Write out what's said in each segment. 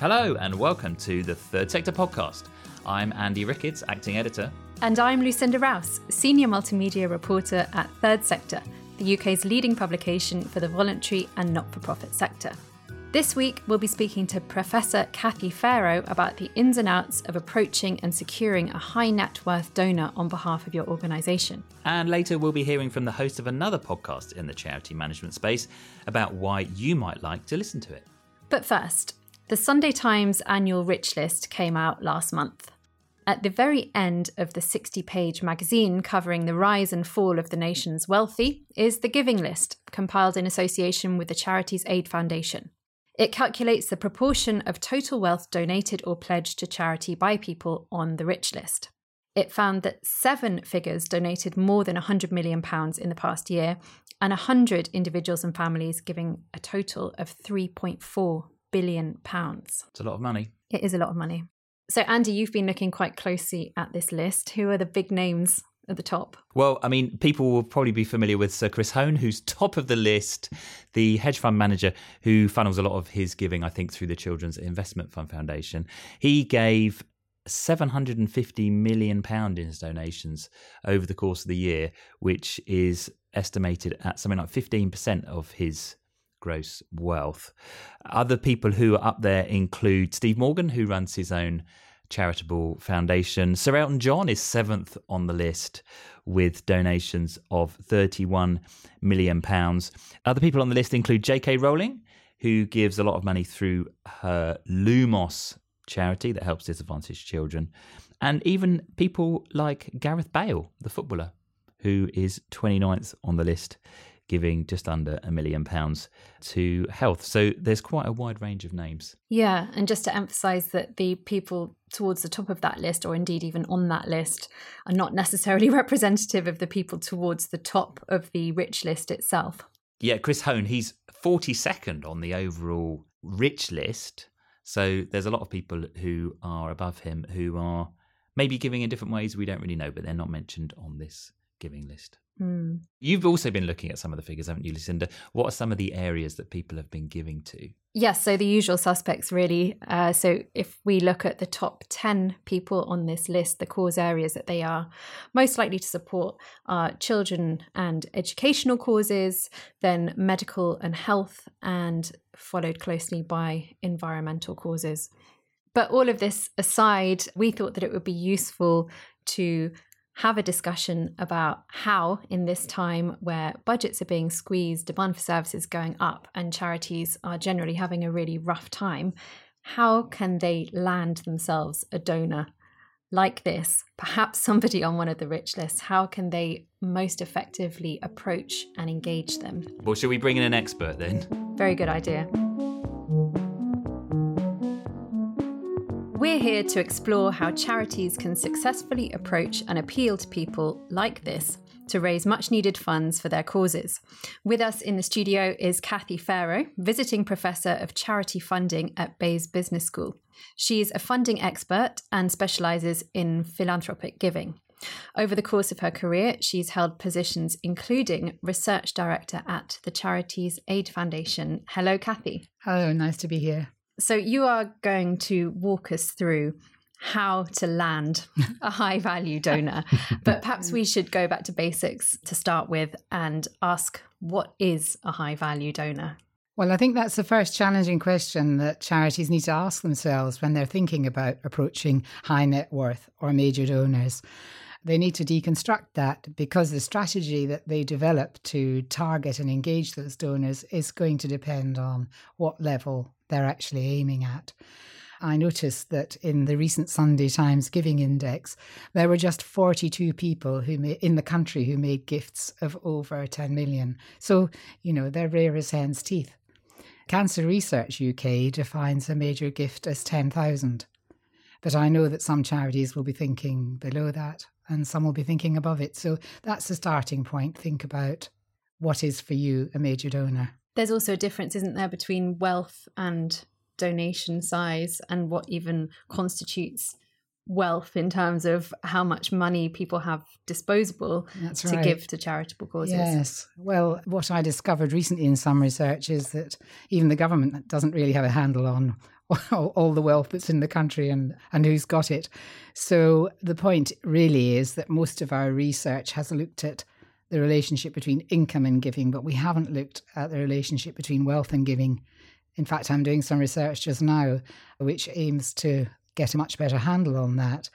Hello, and welcome to the Third Sector Podcast. I'm Andy Ricketts, acting editor. And I'm Lucinda Rouse, senior multimedia reporter at Third Sector, the UK's leading publication for the voluntary and not for profit sector. This week, we'll be speaking to Professor Cathy Pharoah about the ins and outs of approaching and securing a high net worth donor on behalf of your organisation. And later, we'll be hearing from the host of another podcast in the charity management space about why you might like to listen to it. But first, the Sunday Times annual Rich List came out last month. At the very end of the 60 page magazine covering the rise and fall of the nation's wealthy is the Giving List, compiled in association with the Charities Aid Foundation. It calculates the proportion of total wealth donated or pledged to charity by people on the rich list. It found that seven figures donated more than £100 million in the past year, and 100 individuals and families giving a total of £3.4 billion. pounds. It's a lot of money. It is a lot of money. So, Andy, you've been looking quite closely at this list. Who are the big names at the top? Well, I mean, people will probably be familiar with Sir Chris Hohn, who's top of the list, the hedge fund manager who funnels a lot of his giving, I think, through the Children's Investment Fund Foundation. He gave 750 million pound in his donations over the course of the year, which is estimated at something like 15% of his gross wealth. Other people who are up there include Steve Morgan, who runs his own charitable foundation. Sir Elton John is seventh on the list with donations of 31 million pounds. Other people on the list include J.K. Rowling, who gives a lot of money through her Lumos charity that helps disadvantaged children, and even people like Gareth Bale, the footballer, who is 29th on the list giving just under a million pounds to health. So there's quite a wide range of names. Yeah, and just to emphasize that the people towards the top of that list, or indeed even on that list, are not necessarily representative of the people towards the top of the rich list itself. Yeah, Chris Hohn, he's 42nd on the overall rich list. So there's a lot of people who are above him who are maybe giving in different ways we don't really know, but they're not mentioned on this giving list. Mm. You've also been looking at some of the figures, haven't you, Lucinda? What are some of the areas that people have been giving to? Yes, so the usual suspects, really. Uh, so if we look at the top 10 people on this list, the cause areas that they are most likely to support are children and educational causes, then medical and health, and followed closely by environmental causes. But all of this aside, we thought that it would be useful to have a discussion about how, in this time where budgets are being squeezed, demand for services going up, and charities are generally having a really rough time, how can they land themselves a donor like this, perhaps somebody on one of the rich lists? How can they most effectively approach and engage them? Well, should we bring in an expert then? Very good idea. We're here to explore how charities can successfully approach and appeal to people like this to raise much needed funds for their causes. With us in the studio is Cathy Pharoah, visiting professor of charity funding at Bayes Business School. She's a funding expert and specialises in philanthropic giving. Over the course of her career, she's held positions including research director at the Charities Aid Foundation. Hello, Cathy. Hello, nice to be here. So, you are going to walk us through how to land a high value donor. but perhaps we should go back to basics to start with and ask what is a high value donor? Well, I think that's the first challenging question that charities need to ask themselves when they're thinking about approaching high net worth or major donors. They need to deconstruct that because the strategy that they develop to target and engage those donors is going to depend on what level they're actually aiming at. I noticed that in the recent Sunday Times Giving Index, there were just 42 people who in the country who made gifts of over 10 million. So, you know, they're rare as hen's teeth. Cancer Research UK defines a major gift as 10,000. But I know that some charities will be thinking below that and some will be thinking above it. So that's the starting point. Think about what is for you a major donor. There's also a difference, isn't there, between wealth and donation size and what even constitutes wealth in terms of how much money people have disposable That's to right. give to charitable causes. Yes. Well, what I discovered recently in some research is that even the government doesn't really have a handle on all the wealth that's in the country and, and who's got it. So the point really is that most of our research has looked at the relationship between income and giving, but we haven't looked at the relationship between wealth and giving. In fact, I'm doing some research just now which aims to get a much better handle on that.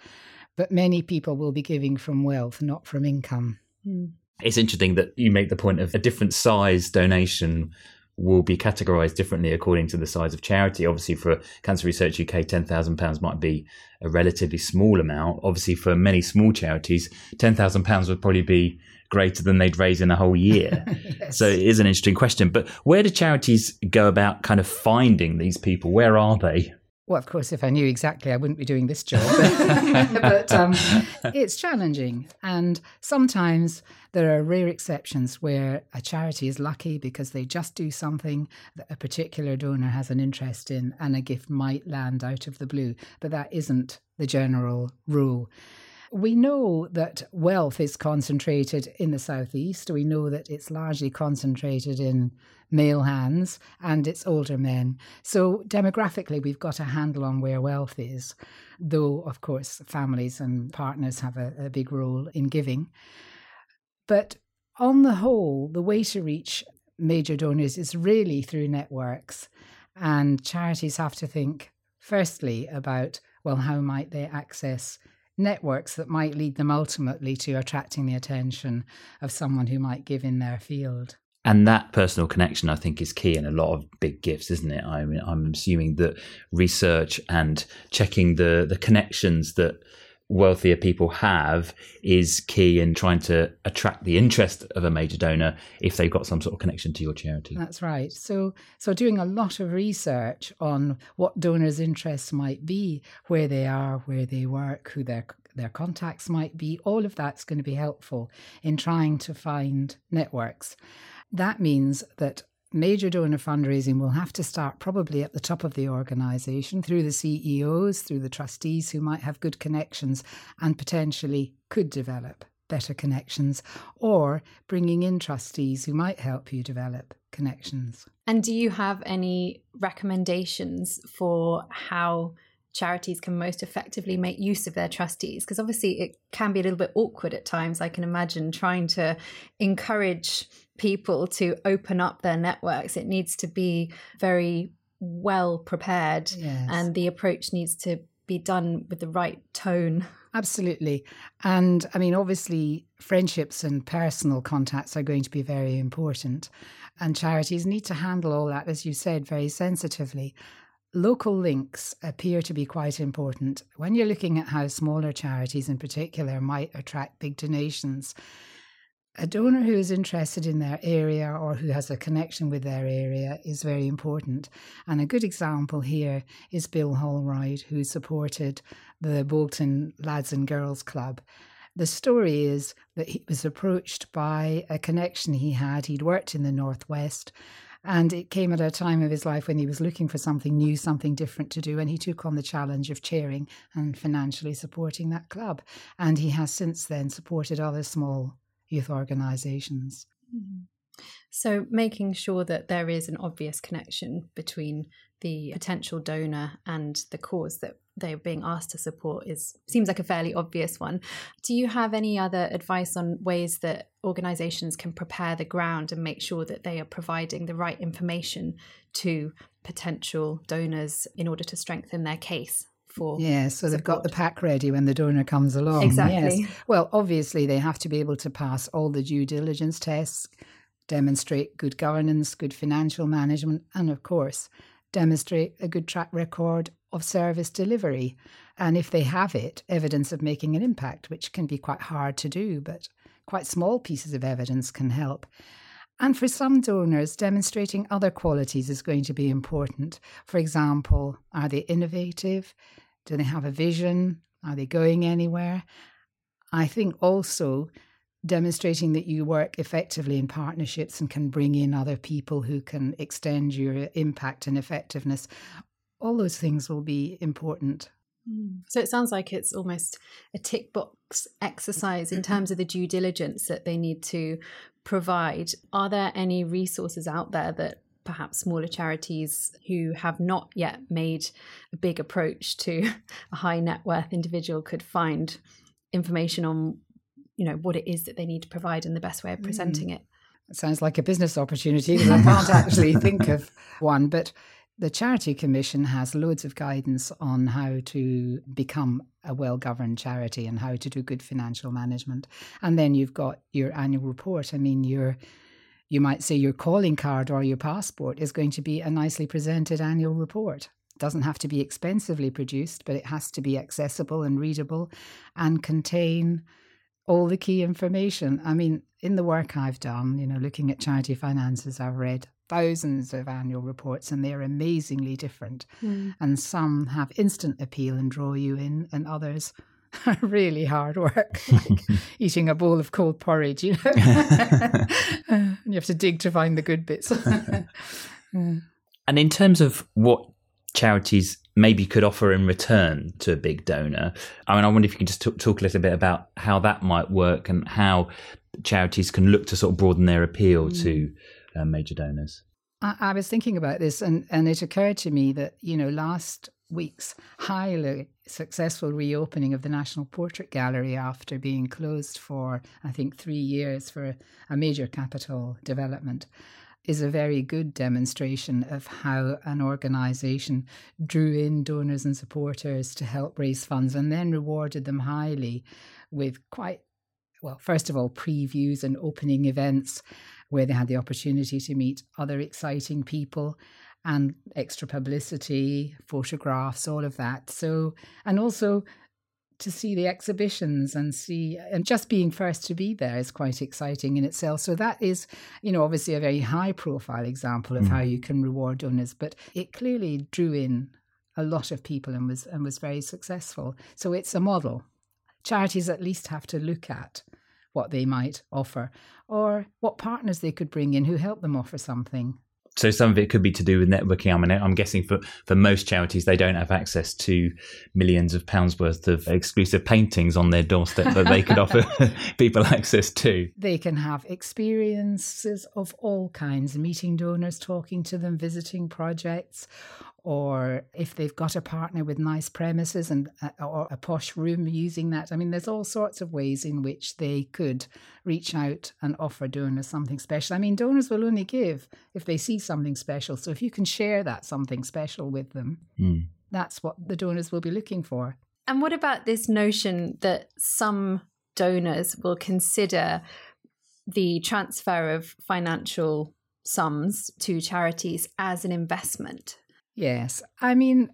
But many people will be giving from wealth, not from income. Mm. It's interesting that you make the point of a different size donation will be categorized differently according to the size of charity. Obviously, for Cancer Research UK, £10,000 might be a relatively small amount. Obviously, for many small charities, £10,000 would probably be greater than they'd raise in a whole year. yes. So it is an interesting question. But where do charities go about kind of finding these people? Where are they? Well, of course, if I knew exactly, I wouldn't be doing this job. but um, it's challenging. And sometimes there are rare exceptions where a charity is lucky because they just do something that a particular donor has an interest in and a gift might land out of the blue. But that isn't the general rule. We know that wealth is concentrated in the southeast. We know that it's largely concentrated in male hands and it's older men. So demographically, we've got a handle on where wealth is, though, of course, families and partners have a, a big role in giving. But on the whole, the way to reach major donors is really through networks. And charities have to think, firstly, about, well, how might they access networks that might lead them ultimately to attracting the attention of someone who might give in their field. And that personal connection, I think, is key in a lot of big gifts, isn't it? I mean, I'm assuming that research and checking the the connections that wealthier people have is key in trying to attract the interest of a major donor if they've got some sort of connection to your charity. That's right. So so doing a lot of research on what donors' interests might be, where they are, where they work, who their their contacts might be, all of that's going to be helpful in trying to find networks. That means that major donor fundraising will have to start probably at the top of the organisation through the CEOs, through the trustees who might have good connections and potentially could develop better connections, or bringing in trustees who might help you develop connections. And do you have any recommendations for how? Charities can most effectively make use of their trustees because obviously it can be a little bit awkward at times i can imagine trying to encourage people to open up their networks. It needs to be very well prepared yes. and the approach needs to be done with the right tone. Absolutely. And i mean obviously friendships and personal contacts are going to be very important and charities need to handle all that as you said very sensitively local links appear to be quite important. When you're looking at how smaller charities in particular might attract big donations, a donor who is interested in their area or who has a connection with their area is very important. And a good example here is Bill Holroyd, who supported the Bolton Lads and Girls Club. The story is that he was approached by a connection he had. He'd worked in the Northwest and it came at a time of his life when he was looking for something new, something different to do. And he took on the challenge of chairing and financially supporting that club. And he has since then supported other small youth organizations. Mm-hmm. So, making sure that there is an obvious connection between the potential donor and the cause that they're being asked to support is seems like a fairly obvious one. Do you have any other advice on ways that organizations can prepare the ground and make sure that they are providing the right information to potential donors in order to strengthen their case? For yeah, so support. they've got the pack ready when the donor comes along. Exactly. Yes. Well, obviously, they have to be able to pass all the due diligence tests, demonstrate good governance, good financial management, and of course, demonstrate a good track record of service delivery. And if they have it, evidence of making an impact, which can be quite hard to do, but quite small pieces of evidence can help. And for some donors, demonstrating other qualities is going to be important. For example, are they innovative? Do they have a vision? Are they going anywhere? I think also demonstrating that you work effectively in partnerships and can bring in other people who can extend your impact and effectiveness. All those things will be important. Hmm. So it sounds like it's almost a tick box exercise in terms of the due diligence that they need to provide. Are there any resources out there that perhaps smaller charities who have not yet made a big approach to a high net worth individual could find information on you know what it is that they need to provide and the best way of presenting mm. it it sounds like a business opportunity because I can't actually think of one but the Charity Commission has loads of guidance on how to become a well governed charity and how to do good financial management. And then you've got your annual report. I mean, your you might say your calling card or your passport is going to be a nicely presented annual report. It doesn't have to be expensively produced, but it has to be accessible and readable and contain all the key information. I mean, in the work I've done, you know, looking at charity finances, I've read thousands of annual reports and they're amazingly different. Mm. And some have instant appeal and draw you in, and others are really hard work, like eating a bowl of cold porridge, you know. and you have to dig to find the good bits. And in terms of what charities maybe could offer in return to a big donor, I mean, I wonder if you can just talk, talk a little bit about how that might work and how charities can look to sort of broaden their appeal mm. to uh, major donors. I, I was thinking about this, and, and it occurred to me that, you know, last week's highly successful reopening of the National Portrait Gallery after being closed for, I think, three years for a major capital development is a very good demonstration of how an organisation drew in donors and supporters to help raise funds and then rewarded them highly with quite, well, first of all, previews and opening events where they had the opportunity to meet other exciting people and extra publicity, photographs, all of that. So, and also to see the exhibitions and see, and just being first to be there is quite exciting in itself. So, that is, you know, obviously a very high profile example of mm. how you can reward donors, but it clearly drew in a lot of people and was and was very successful. So it's a model. Charities at least have to look at what they might offer or what partners they could bring in who help them offer something so some of it could be to do with networking. I mean, I'm guessing for, for most charities, they don't have access to millions of pounds worth of exclusive paintings on their doorstep that they could offer people access to. They can have experiences of all kinds, meeting donors, talking to them, visiting projects, or if they've got a partner with nice premises and uh, or a posh room using that. I mean there's all sorts of ways in which they could reach out and offer donors something special. I mean donors will only give if they see something special. So if you can share that something special with them mm. that's what the donors will be looking for. And what about this notion that some donors will consider the transfer of financial sums to charities as an investment Yes. I mean,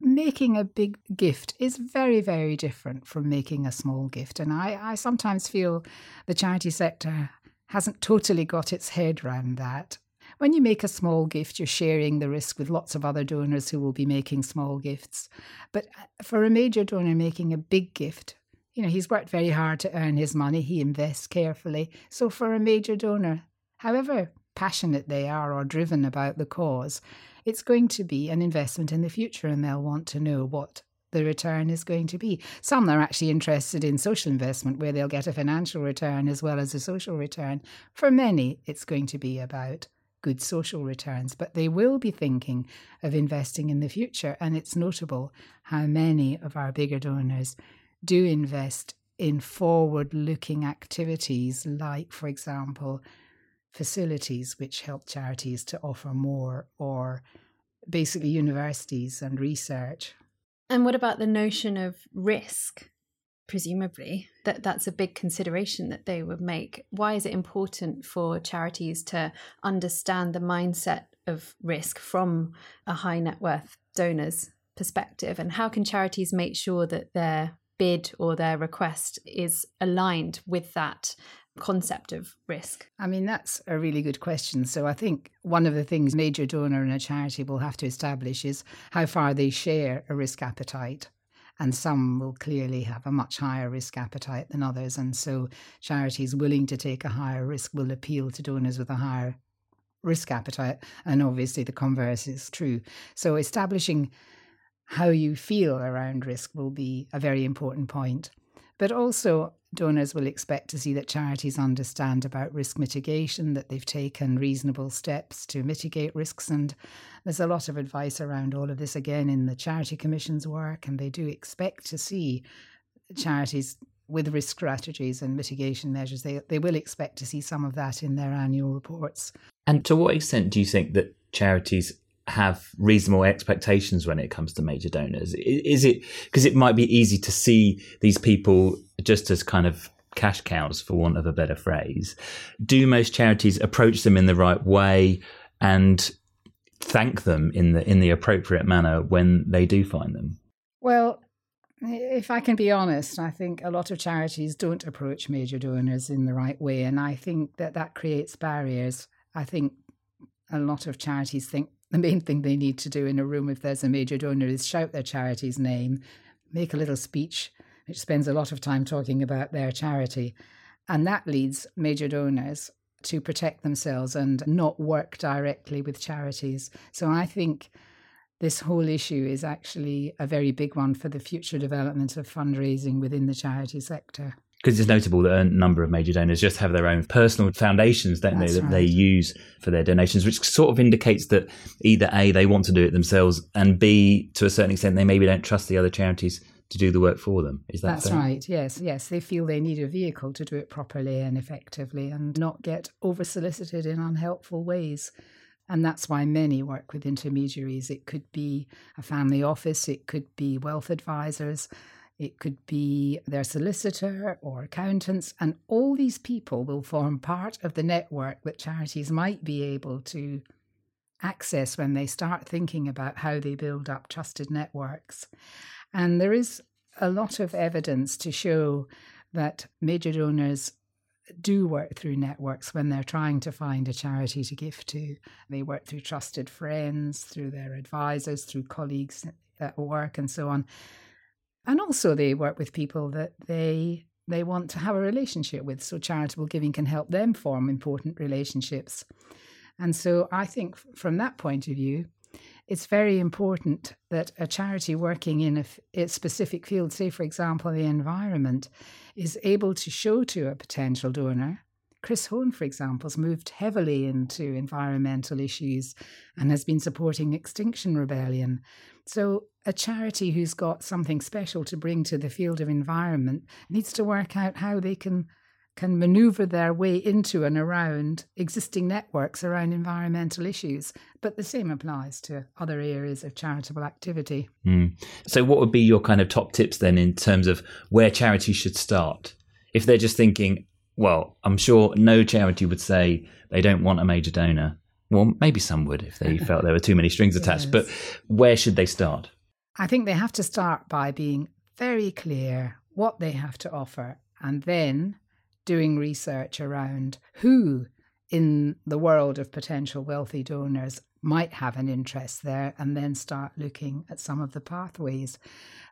making a big gift is very, very different from making a small gift. And I, I sometimes feel the charity sector hasn't totally got its head around that. When you make a small gift, you're sharing the risk with lots of other donors who will be making small gifts. But uh, for a major donor making a big gift, you know, he's worked very hard to earn his money, he invests carefully. So for a major donor, however passionate they are or driven about the cause, it's going to be an investment in the future and they'll want to know what the return is going to be. Some are actually interested in social investment where they'll get a financial return as well as a social return. For many, it's going to be about good social returns, but they will be thinking of investing in the future. And it's notable how many of our bigger donors do invest in forward looking activities, like, for example, facilities which help charities to offer more, or basically universities and research. And what about the notion of risk? Presumably, that that's a big consideration that they would make. Why is it important for charities to understand the mindset of risk from a high net worth donor's perspective? And how can charities make sure that their bid or their request is aligned with that concept of risk? I mean, that's a really good question. So, I think one of the things major donor and a charity will have to establish is how far they share a risk appetite. And some will clearly have a much higher risk appetite than others. And so, charities willing to take a higher risk will appeal to donors with a higher risk appetite. And obviously, the converse is true. So, establishing how you feel around risk will be a very important point. But also, donors will expect to see that charities understand about risk mitigation, that they've taken reasonable steps to mitigate risks. And there's a lot of advice around all of this again in the Charity Commission's work, and they do expect to see charities with risk strategies and mitigation measures. They, they will expect to see some of that in their annual reports. And to what extent do you think that charities have reasonable expectations when it comes to major donors? Is it because it might be easy to see these people just as kind of cash cows, for want of a better phrase? Do most charities approach them in the right way and thank them in the in the appropriate manner when they do find them? Well, if I can be honest, I think a lot of charities don't approach major donors in the right way, and I think that that creates barriers. I think a lot of charities think the main thing they need to do in a room if there's a major donor is shout their charity's name, make a little speech, which spends a lot of time talking about their charity. And that leads major donors to protect themselves and not work directly with charities. So I think this whole issue is actually a very big one for the future development of fundraising within the charity sector because it's notable that a number of major donors just have their own personal foundations, don't That's they, that right. they use for their donations, which sort of indicates that either A, they want to do it themselves, and B, to a certain extent, they maybe don't trust the other charities to do the work for them. Is that That's fair? right. Yes, yes. They feel they need a vehicle to do it properly and effectively and not get over solicited in unhelpful ways. And that's why many work with intermediaries. It could be a family office, it could be wealth advisors, it could be their solicitor or accountants, and all these people will form part of the network that charities might be able to access when they start thinking about how they build up trusted networks. And there is a lot of evidence to show that major donors do work through networks when they're trying to find a charity to give to. They work through trusted friends, through their advisors, through colleagues at work, and so on. And also they work with people that they they want to have a relationship with. So charitable giving can help them form important relationships. And so i think from that point of view it's very important that a charity working in a, specific field say for example the environment is able to show to a potential donor Chris Hohn, for example, has moved heavily into environmental issues and has been supporting Extinction Rebellion. So, a charity who's got something special to bring to the field of environment needs to work out how they can can maneuver their way into and around existing networks around environmental issues. But the same applies to other areas of charitable activity. Mm. So, what would be your kind of top tips then in terms of where charities should start? If they're just thinking, well, I'm sure no charity would say they don't want a major donor. Well, maybe some would if they felt there were too many strings attached. Yes. But where should they start? I think they have to start by being very clear what they have to offer and then doing research around who in the world of potential wealthy donors might have an interest there and then start looking at some of the pathways.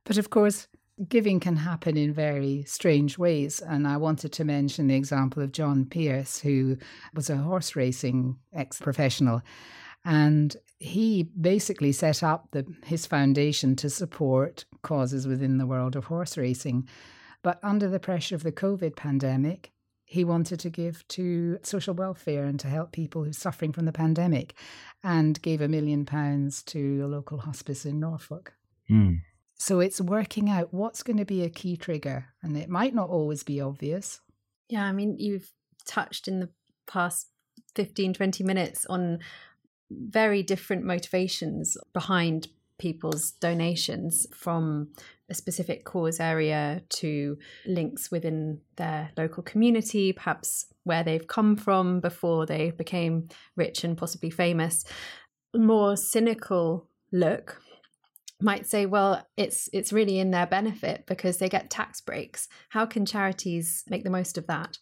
But of course, giving can happen in very strange ways. And I wanted to mention the example of John Pierce, who was a horse racing ex professional. And he basically set up the, his foundation to support causes within the world of horse racing. But under the pressure of the COVID pandemic, he wanted to give to social welfare and to help people who're suffering from the pandemic and gave a million pounds to a local hospice in Norfolk. Mm. So it's working out what's going to be a key trigger, and it might not always be obvious. Yeah, I mean, you've touched in the past 15, 20 minutes on very different motivations behind people's donations from a specific cause area to links within their local community, perhaps where they've come from before they became rich and possibly famous. More cynical look might say, well, it's it's really in their benefit because they get tax breaks. How can charities make the most of that?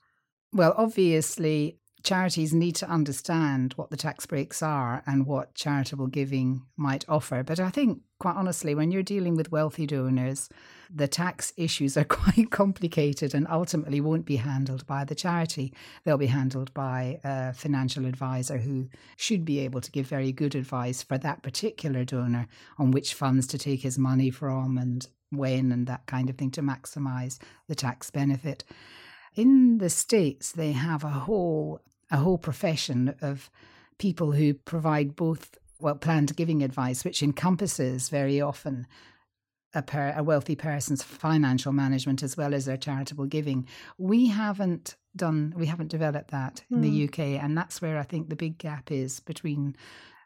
Well, obviously, charities need to understand what the tax breaks are and what charitable giving might offer. But I think, quite honestly, when you're dealing with wealthy donors, the tax issues are quite complicated and ultimately won't be handled by the charity. They'll be handled by a financial advisor who should be able to give very good advice for that particular donor on which funds to take his money from and when and that kind of thing to maximize the tax benefit. In the States, they have a whole a whole profession of people who provide both well planned giving advice, which encompasses very often a, per, a wealthy person's financial management as well as their charitable giving. We haven't done, we haven't developed that in mm. the hmm. UK, and that's where I think the big gap is between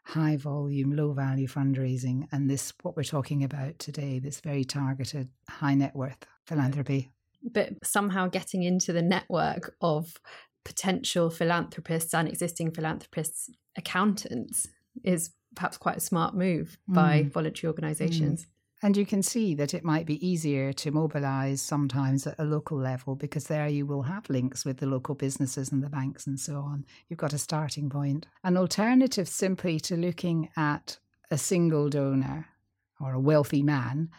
high volume, low value fundraising and this what we're talking about today, this very targeted high net worth philanthropy. But somehow getting into the network of potential philanthropists and existing philanthropists accountants is perhaps quite a smart move by mm. voluntary organizations. Mm. And you can see that it might be easier to mobilize sometimes at a local level because there you will have links with the local businesses and the banks and so on. You've got a starting point. An alternative simply to looking at a single donor or a wealthy man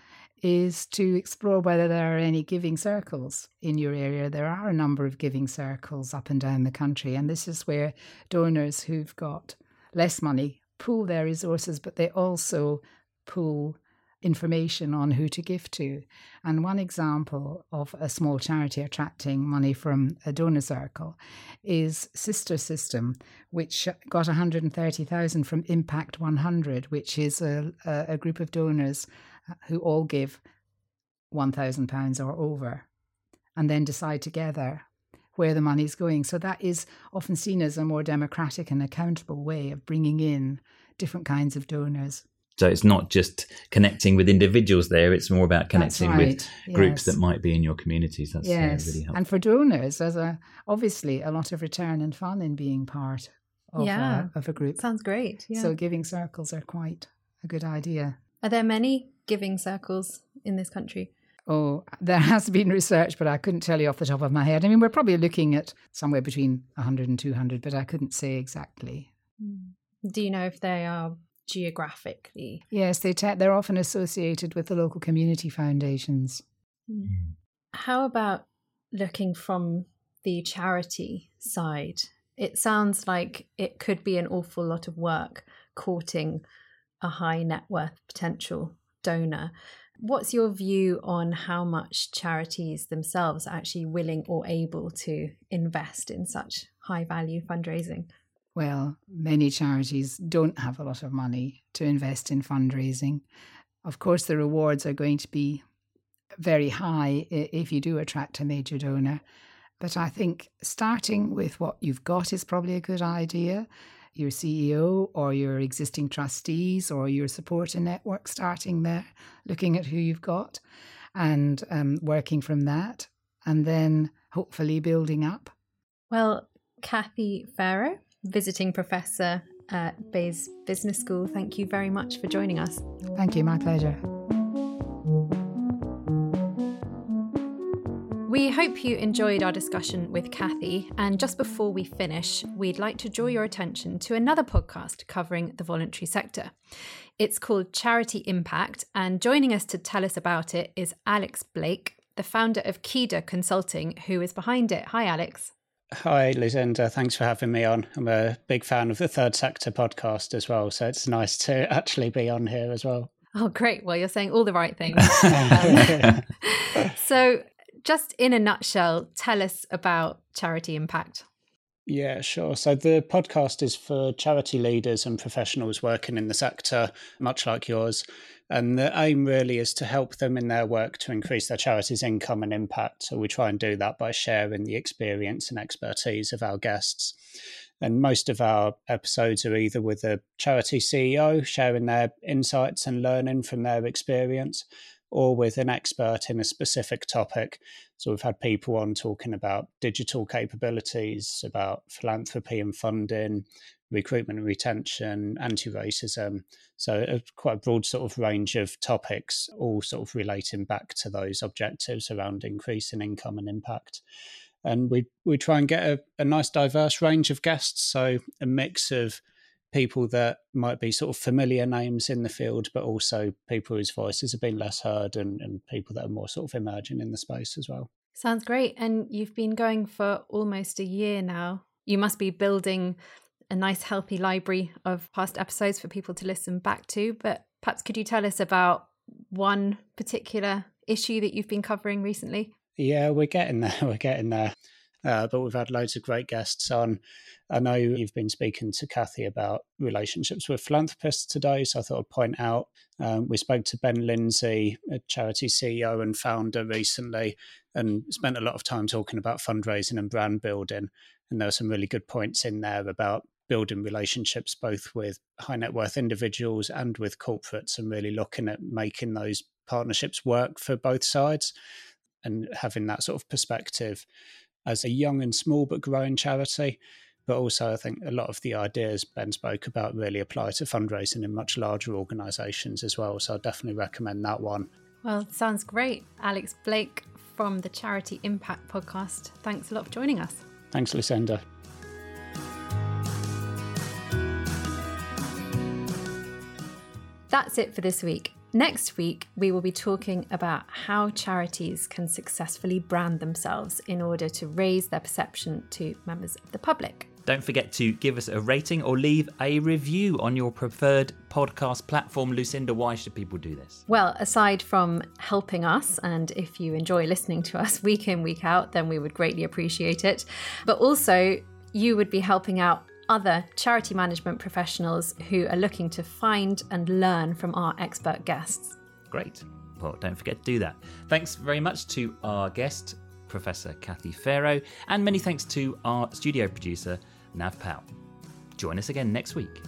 is to explore whether there are any giving circles in your area. There are a number of giving circles up and down the country, and this is where donors who've got less money pool their resources, but they also pool information on who to give to. And one example of a small charity attracting money from a donor circle is Sister System, which got 130,000 from Impact 100, which is a, a group of donors who all give £1,000 or over and then decide together where the money is going. So that is often seen as a more democratic and accountable way of bringing in different kinds of donors. So it's not just connecting with individuals there; it's more about connecting right. with yes. groups that might be in your communities. That's uh, yes. Uh, really helpful. And for donors, there's a obviously a lot of return and fun in being part of, yeah. a, of a group. Sounds great. Yeah. So giving circles are quite a good idea. Are there many giving circles in this country? Oh, there has been research, but I couldn't tell you off the top of my head. I mean, we're probably looking at somewhere between 100 and 200, but I couldn't say exactly. Hmm. Do you know if they are geographically? Yes, they te- they're often associated with the local community foundations. Mm. How about looking from the charity side? It sounds like it could be an awful lot of work courting a high net worth potential donor. What's your view on how much charities themselves are actually willing or able to invest in such high value fundraising? Well, many charities don't have a lot of money to invest in fundraising. Of course, the rewards are going to be very high if you do attract a major donor. But I think starting with what you've got is probably a good idea your CEO or your existing trustees or your supporter network, starting there, looking at who you've got and um, working from that, and then hopefully building up. Well, Cathy Pharoah, visiting professor at Bayes Business School, thank you very much for joining us. Thank you, my pleasure. We hope you enjoyed our discussion with Cathy. And just before we finish, we'd like to draw your attention to another podcast covering the voluntary sector. It's called Charity Impact. And joining us to tell us about it is Alex Blake, the founder of Kida Consulting, who is behind it. Hi, Alex. Hi, Lucinda. Thanks for having me on. I'm a big fan of the Third Sector podcast as well. So it's nice to actually be on here as well. Oh, great. Well, you're saying all the right things. um, so, just in a nutshell, tell us about Charity Impact. Yeah, sure. So the podcast is for charity leaders and professionals working in the sector, much like yours. And the aim really is to help them in their work to increase their charity's income and impact. So we try and do that by sharing the experience and expertise of our guests. And most of our episodes are either with a charity CEO sharing their insights and learning from their experience, or with an expert in a specific topic. So we've had people on talking about digital capabilities, about philanthropy and funding, recruitment and retention, anti-racism. So a quite a broad sort of range of topics, all sort of relating back to those objectives around increasing income and impact. And we, we try and get a, a nice diverse range of guests. So a mix of people that might be sort of familiar names in the field, but also people whose voices have been less heard and, and people that are more sort of emerging in the space as well. Sounds great. And you've been going for almost a year now. You must be building a nice, healthy library of past episodes for people to listen back to. But perhaps could you tell us about one particular issue that you've been covering recently? Yeah, we're getting there. We're getting there. Uh, but we've had loads of great guests on. I know you've been speaking to Cathy about relationships with philanthropists today, so I thought I'd point out um, we spoke to Ben Lindsay, a charity CEO and founder, recently, and spent a lot of time talking about fundraising and brand building. And there were some really good points in there about building relationships both with high net worth individuals and with corporates, and really looking at making those partnerships work for both sides and having that sort of perspective as a young and small but growing charity. But also, I think a lot of the ideas Ben spoke about really apply to fundraising in much larger organisations as well. So I definitely recommend that one. Well, sounds great. Alex Blake from the Charity Impact podcast. Thanks a lot for joining us. Thanks, Lucinda. That's it for this week. Next week, we will be talking about how charities can successfully brand themselves in order to raise their perception to members of the public. Don't forget to give us a rating or leave a review on your preferred podcast platform. Lucinda, why should people do this? Well, aside from helping us, and if you enjoy listening to us week in, week out, then we would greatly appreciate it. But also, you would be helping out other charity management professionals who are looking to find and learn from our expert guests. Great. Well, don't forget to do that. Thanks very much to our guest, Professor Cathy Pharoah, and many thanks to our studio producer, Nav Powell. Join us again next week.